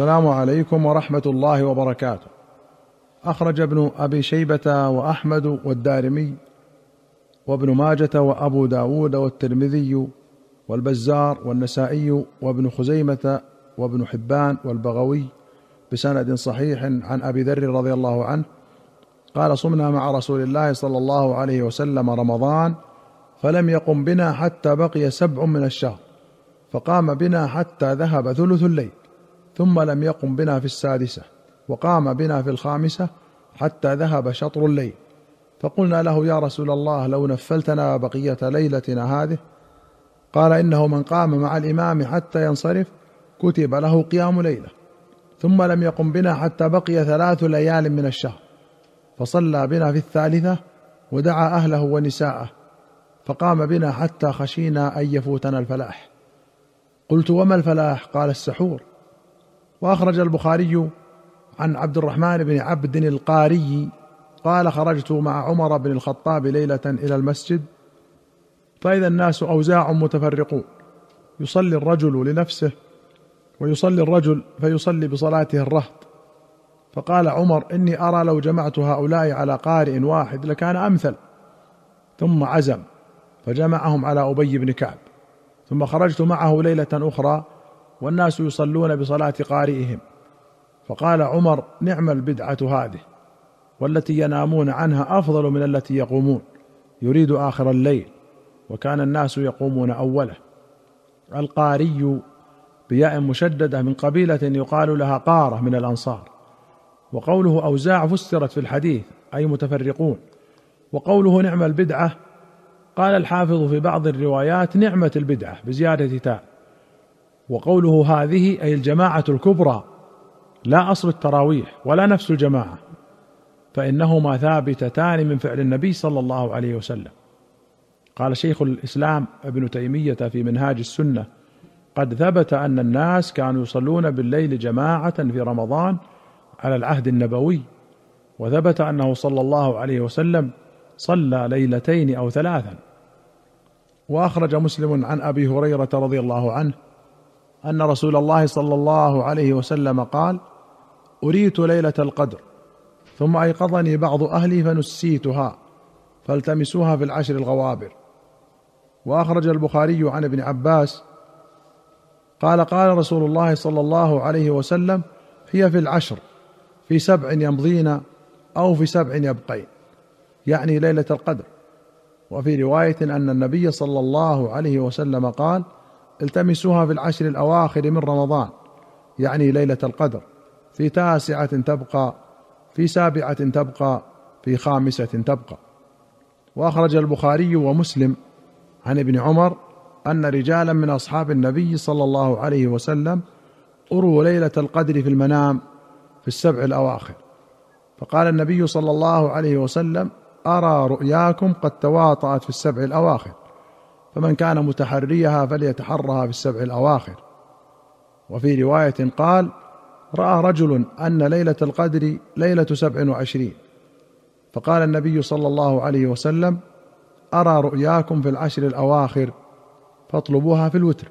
السلام عليكم ورحمة الله وبركاته. أخرج ابن أبي شيبة وأحمد والدارمي وابن ماجة وأبو داود والترمذي والبزار والنسائي وابن خزيمة وابن حبان والبغوي بسند صحيح عن أبي ذر رضي الله عنه. قال صمنا مع رسول الله صلى الله عليه وسلم رمضان فلم يقم بنا حتى بقي سبع من الشهر فقام بنا حتى ذهب ثلث الليل. ثم لم يقم بنا في السادسة وقام بنا في الخامسة حتى ذهب شطر الليل. فقلنا له يا رسول الله لو نفلتنا بقية ليلتنا هذه. قال إنه من قام مع الإمام حتى ينصرف كتب له قيام ليلة ثم لم يقم بنا حتى بقي ثلاث ليال من الشهر. فصلى بنا في الثالثة ودعا أهله ونساءه فقام بنا حتى خشينا أن يفوتنا الفلاح. قلت وما الفلاح؟ قال السحور. وأخرج البخاري عن عبد الرحمن بن عبد القاري قال خرجت مع عمر بن الخطاب ليلة إلى المسجد فإذا الناس أوزاع متفرقون. يصلي الرجل لنفسه ويصلي الرجل فيصلي بصلاته الرهط. فقال عمر إني أرى لو جمعت هؤلاء على قارئ واحد لكان أمثل. ثم عزم فجمعهم على أبي بن كعب. ثم خرجت معه ليلة أخرى والناس يصلون بصلاة قارئهم. فقال عمر نعم البدعة هذه والتي ينامون عنها أفضل من التي يقومون يريد آخر الليل وكان الناس يقومون أوله. القاري بياء مشددة من قبيلة يقال لها قارة من الأنصار. وقوله أوزاع فسرت في الحديث أي متفرقون. وقوله نعم البدعة قال الحافظ في بعض الروايات نعمة البدعة بزيادة تاء. وقوله هذه أي الجماعة الكبرى لا أصل التراويح ولا نفس الجماعة فإنهما ثابتتان من فعل النبي صلى الله عليه وسلم. قال شيخ الإسلام ابن تيمية في منهاج السنة قد ثبت أن الناس كانوا يصلون بالليل جماعة في رمضان على العهد النبوي وثبت أنه صلى الله عليه وسلم صلى ليلتين أو ثلاثا. وأخرج مسلم عن أبي هريرة رضي الله عنه أن رسول الله صلى الله عليه وسلم قال أريت ليلة القدر ثم أيقظني بعض أهلي فنسيتها فالتمسوها في العشر الغوابر. وأخرج البخاري عن ابن عباس قال قال رسول الله صلى الله عليه وسلم هي في العشر في سبع يمضين أو في سبع يبقين يعني ليلة القدر. وفي رواية أن النبي صلى الله عليه وسلم قال التمسوها في العشر الأواخر من رمضان يعني ليلة القدر. في تاسعة تبقى في سابعة تبقى في خامسة تبقى. وأخرج البخاري ومسلم عن ابن عمر أن رجالا من أصحاب النبي صلى الله عليه وسلم أروا ليلة القدر في المنام في السبع الأواخر. فقال النبي صلى الله عليه وسلم أرى رؤياكم قد تواطأت في السبع الأواخر. فمن كان متحريها فليتحرها في السبع الأواخر. وفي رواية قال رأى رجل أن ليلة القدر ليلة سبع وعشرين. فقال النبي صلى الله عليه وسلم أرى رؤياكم في العشر الأواخر فاطلبوها في الوتر.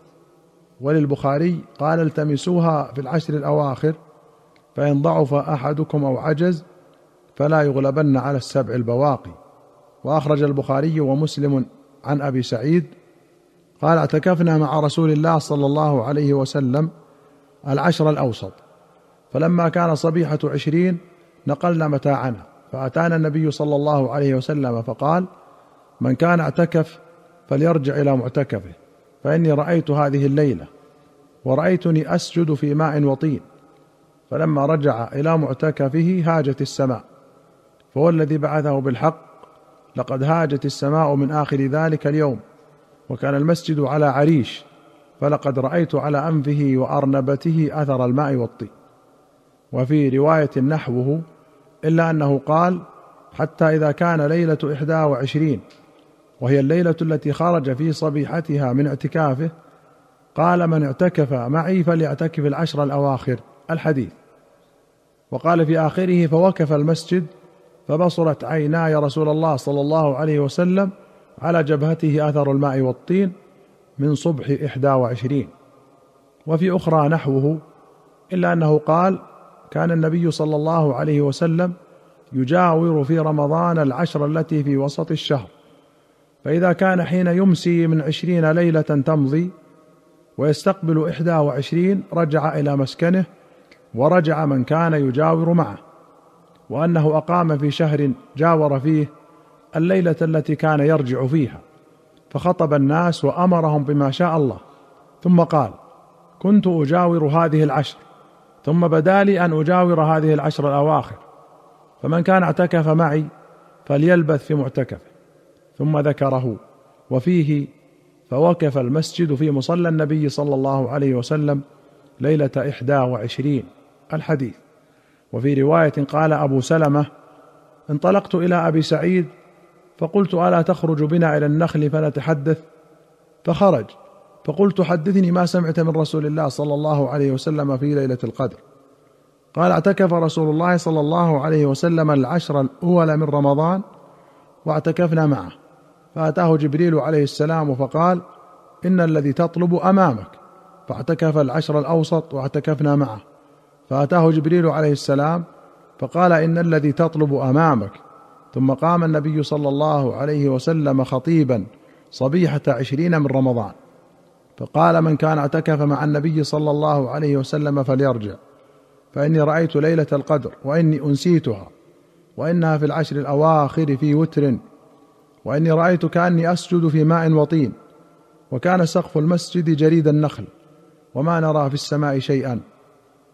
وللبخاري قال التمسوها في العشر الأواخر فإن ضعف أحدكم أو عجز فلا يغلبن على السبع البواقي. وأخرج البخاري ومسلم عن أبي سعيد قال اعتكفنا مع رسول الله صلى الله عليه وسلم العشر الأوسط فلما كان صبيحة عشرين نقلنا متاعنا فأتانا النبي صلى الله عليه وسلم فقال من كان اعتكف فليرجع إلى معتكفه فإني رأيت هذه الليلة ورأيتني أسجد في ماء وطين فلما رجع إلى معتكفه هاجت السماء فهو الذي بعثه بالحق لقد هاجت السماء من آخر ذلك اليوم وكان المسجد على عريش فلقد رأيت على أنفه وأرنبته أثر الماء والطين وفي رواية نحوه إلا أنه قال حتى إذا كان ليلة إحدى وعشرين وهي الليلة التي خرج في صبيحتها من اعتكافه قال من اعتكف معي فليعتكف العشر الأواخر. الحديث. وقال في آخره فوقف المسجد فبصرت عيناي رسول الله صلى الله عليه وسلم على جبهته اثر الماء والطين من صبح إحدى وعشرين. وفي أخرى نحوه إلا أنه قال كان النبي صلى الله عليه وسلم يجاور في رمضان العشر التي في وسط الشهر. فإذا كان حين يمسي من عشرين ليلة تمضي ويستقبل إحدى وعشرين رجع إلى مسكنه ورجع من كان يجاور معه. وأنه أقام في شهر جاور فيه الليلة التي كان يرجع فيها فخطب الناس وأمرهم بما شاء الله ثم قال كنت أجاور هذه العشر ثم بدا لي أن أجاور هذه العشر الأواخر فمن كان اعتكف معي فليلبث في معتكفه. ثم ذكره وفيه فوقف المسجد في مصلى النبي صلى الله عليه وسلم ليلة إحدى وعشرين. الحديث. وفي رواية قال أبو سلمة انطلقت إلى أبي سعيد فقلت ألا تخرج بنا إلى النخل فنتحدث فخرج فقلت حدثني ما سمعت من رسول الله صلى الله عليه وسلم في ليلة القدر. قال اعتكف رسول الله صلى الله عليه وسلم العشر الأول من رمضان واعتكفنا معه. فأتاه جبريل عليه السلام فقال إن الذي تطلب أمامك. فاعتكف العشر الأوسط واعتكفنا معه. فأتاه جبريل عليه السلام فقال إن الذي تطلب أمامك. ثم قام النبي صلى الله عليه وسلم خطيبا صبيحة عشرين من رمضان. فقال من كان اعتكف مع النبي صلى الله عليه وسلم فليرجع. فإني رأيت ليلة القدر وإني أنسيتها وإنها في العشر الأواخر في وتر وإني رأيت كأني أسجد في ماء وطين وكان سقف المسجد جريد النخل وما نرى في السماء شيئا.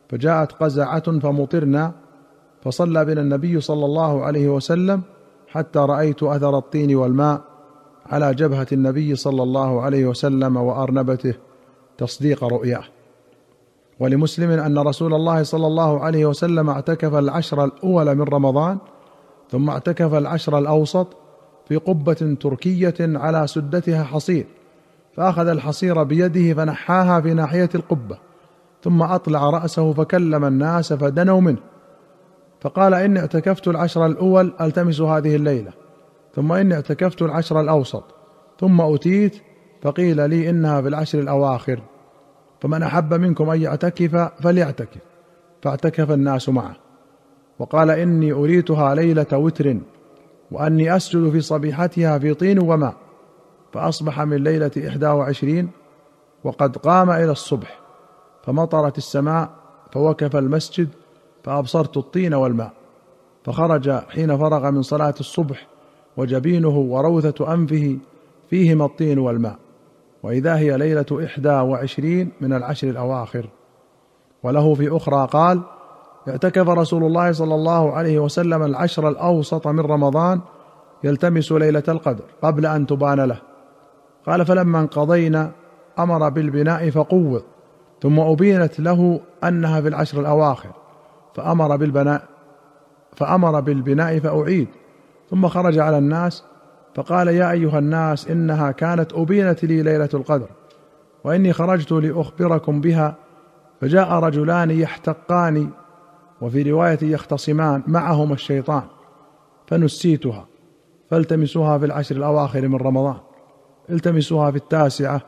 فجاءت قزعة فمطرنا فصلى بنا النبي صلى الله عليه وسلم حتى رأيت أثر الطين والماء على جبهة النبي صلى الله عليه وسلم وأرنبته تصديق رؤياه. ولمسلم أن رسول الله صلى الله عليه وسلم اعتكف العشر الأول من رمضان ثم اعتكف العشر الأوسط في قبة تركية على سدتها حصير فأخذ الحصير بيده فنحاها في ناحية القبة. ثم أطلع رأسه فكلم الناس فدنوا منه. فقال إني اعتكفت العشر الأول ألتمس هذه الليلة. ثم إني اعتكفت العشر الأوسط. ثم اتيت فقيل لي إنها في العشر الأواخر. فمن أحب منكم أن يعتكف فليعتكف. فاعتكف الناس معه. وقال إني أريتها ليلة وتر وأني أسجد في صبيحتها في طين وماء. فأصبح من ليلة إحدى وعشرين وقد قام إلى الصبح. فمطرت السماء فوقف المسجد فأبصرت الطين والماء فخرج حين فرغ من صلاة الصبح وجبينه وروثة أنفه فيهما الطين والماء وإذا هي ليلة إحدى وعشرين من العشر الأواخر وله في أخرى قال اعتكف رسول الله صلى الله عليه وسلم العشر الأوسط من رمضان يلتمس ليلة القدر قبل أن تبان له قال فلما انقضينا أمر بالبناء فقوض ثم أبينت له أنها في العشر الأواخر فأمر بالبناء فأمر بالبناء فأعيد ثم خرج على الناس فقال يا أيها الناس إنها كانت أبينت لي ليلة القدر وإني خرجت لأخبركم بها فجاء رجلان يحتقان وفي رواية يختصمان معهما الشيطان فنسيتها فالتمسوها في العشر الأواخر من رمضان التمسوها في التاسعة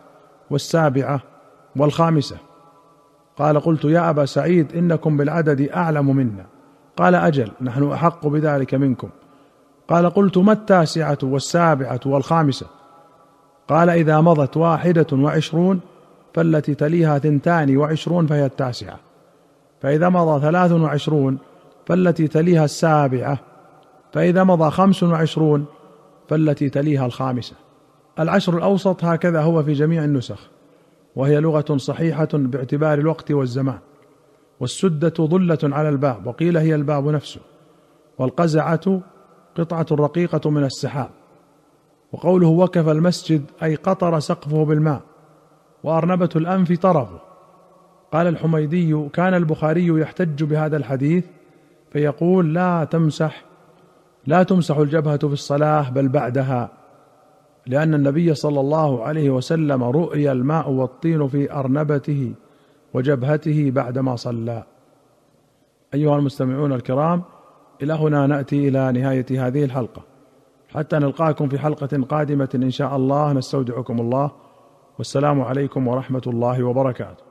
والسابعة والخامسة. قال قلت يا أبا سعيد إنكم بالعدد أعلم منا. قال أجل نحن أحق بذلك منكم. قال قلت ما التاسعة والسابعة والخامسة؟ قال إذا مضت واحدة وعشرون فالتي تليها ثنتان وعشرون فهي التاسعة. فإذا مضى ثلاث وعشرون فالتي تليها السابعة. فإذا مضى خمس وعشرون فالتي تليها الخامسة. العشر الأوسط هكذا هو في جميع النسخ. وهي لغة صحيحة باعتبار الوقت والزمان والسدة ظلة على الباب وقيل هي الباب نفسه والقزعة قطعة رقيقة من السحاب وقوله وكف المسجد أي قطر سقفه بالماء وأرنبة الأنف طرفه. قال الحميدي كان البخاري يحتج بهذا الحديث فيقول لا تمسح لا تمسح الجبهة في الصلاة بل بعدها. لأن النبي صلى الله عليه وسلم رؤي الماء والطين في أرنبته وجبهته بعدما صلى. أيها المستمعون الكرام إلى هنا نأتي إلى نهاية هذه الحلقة. حتى نلقاكم في حلقة قادمة إن شاء الله. نستودعكم الله. والسلام عليكم ورحمة الله وبركاته.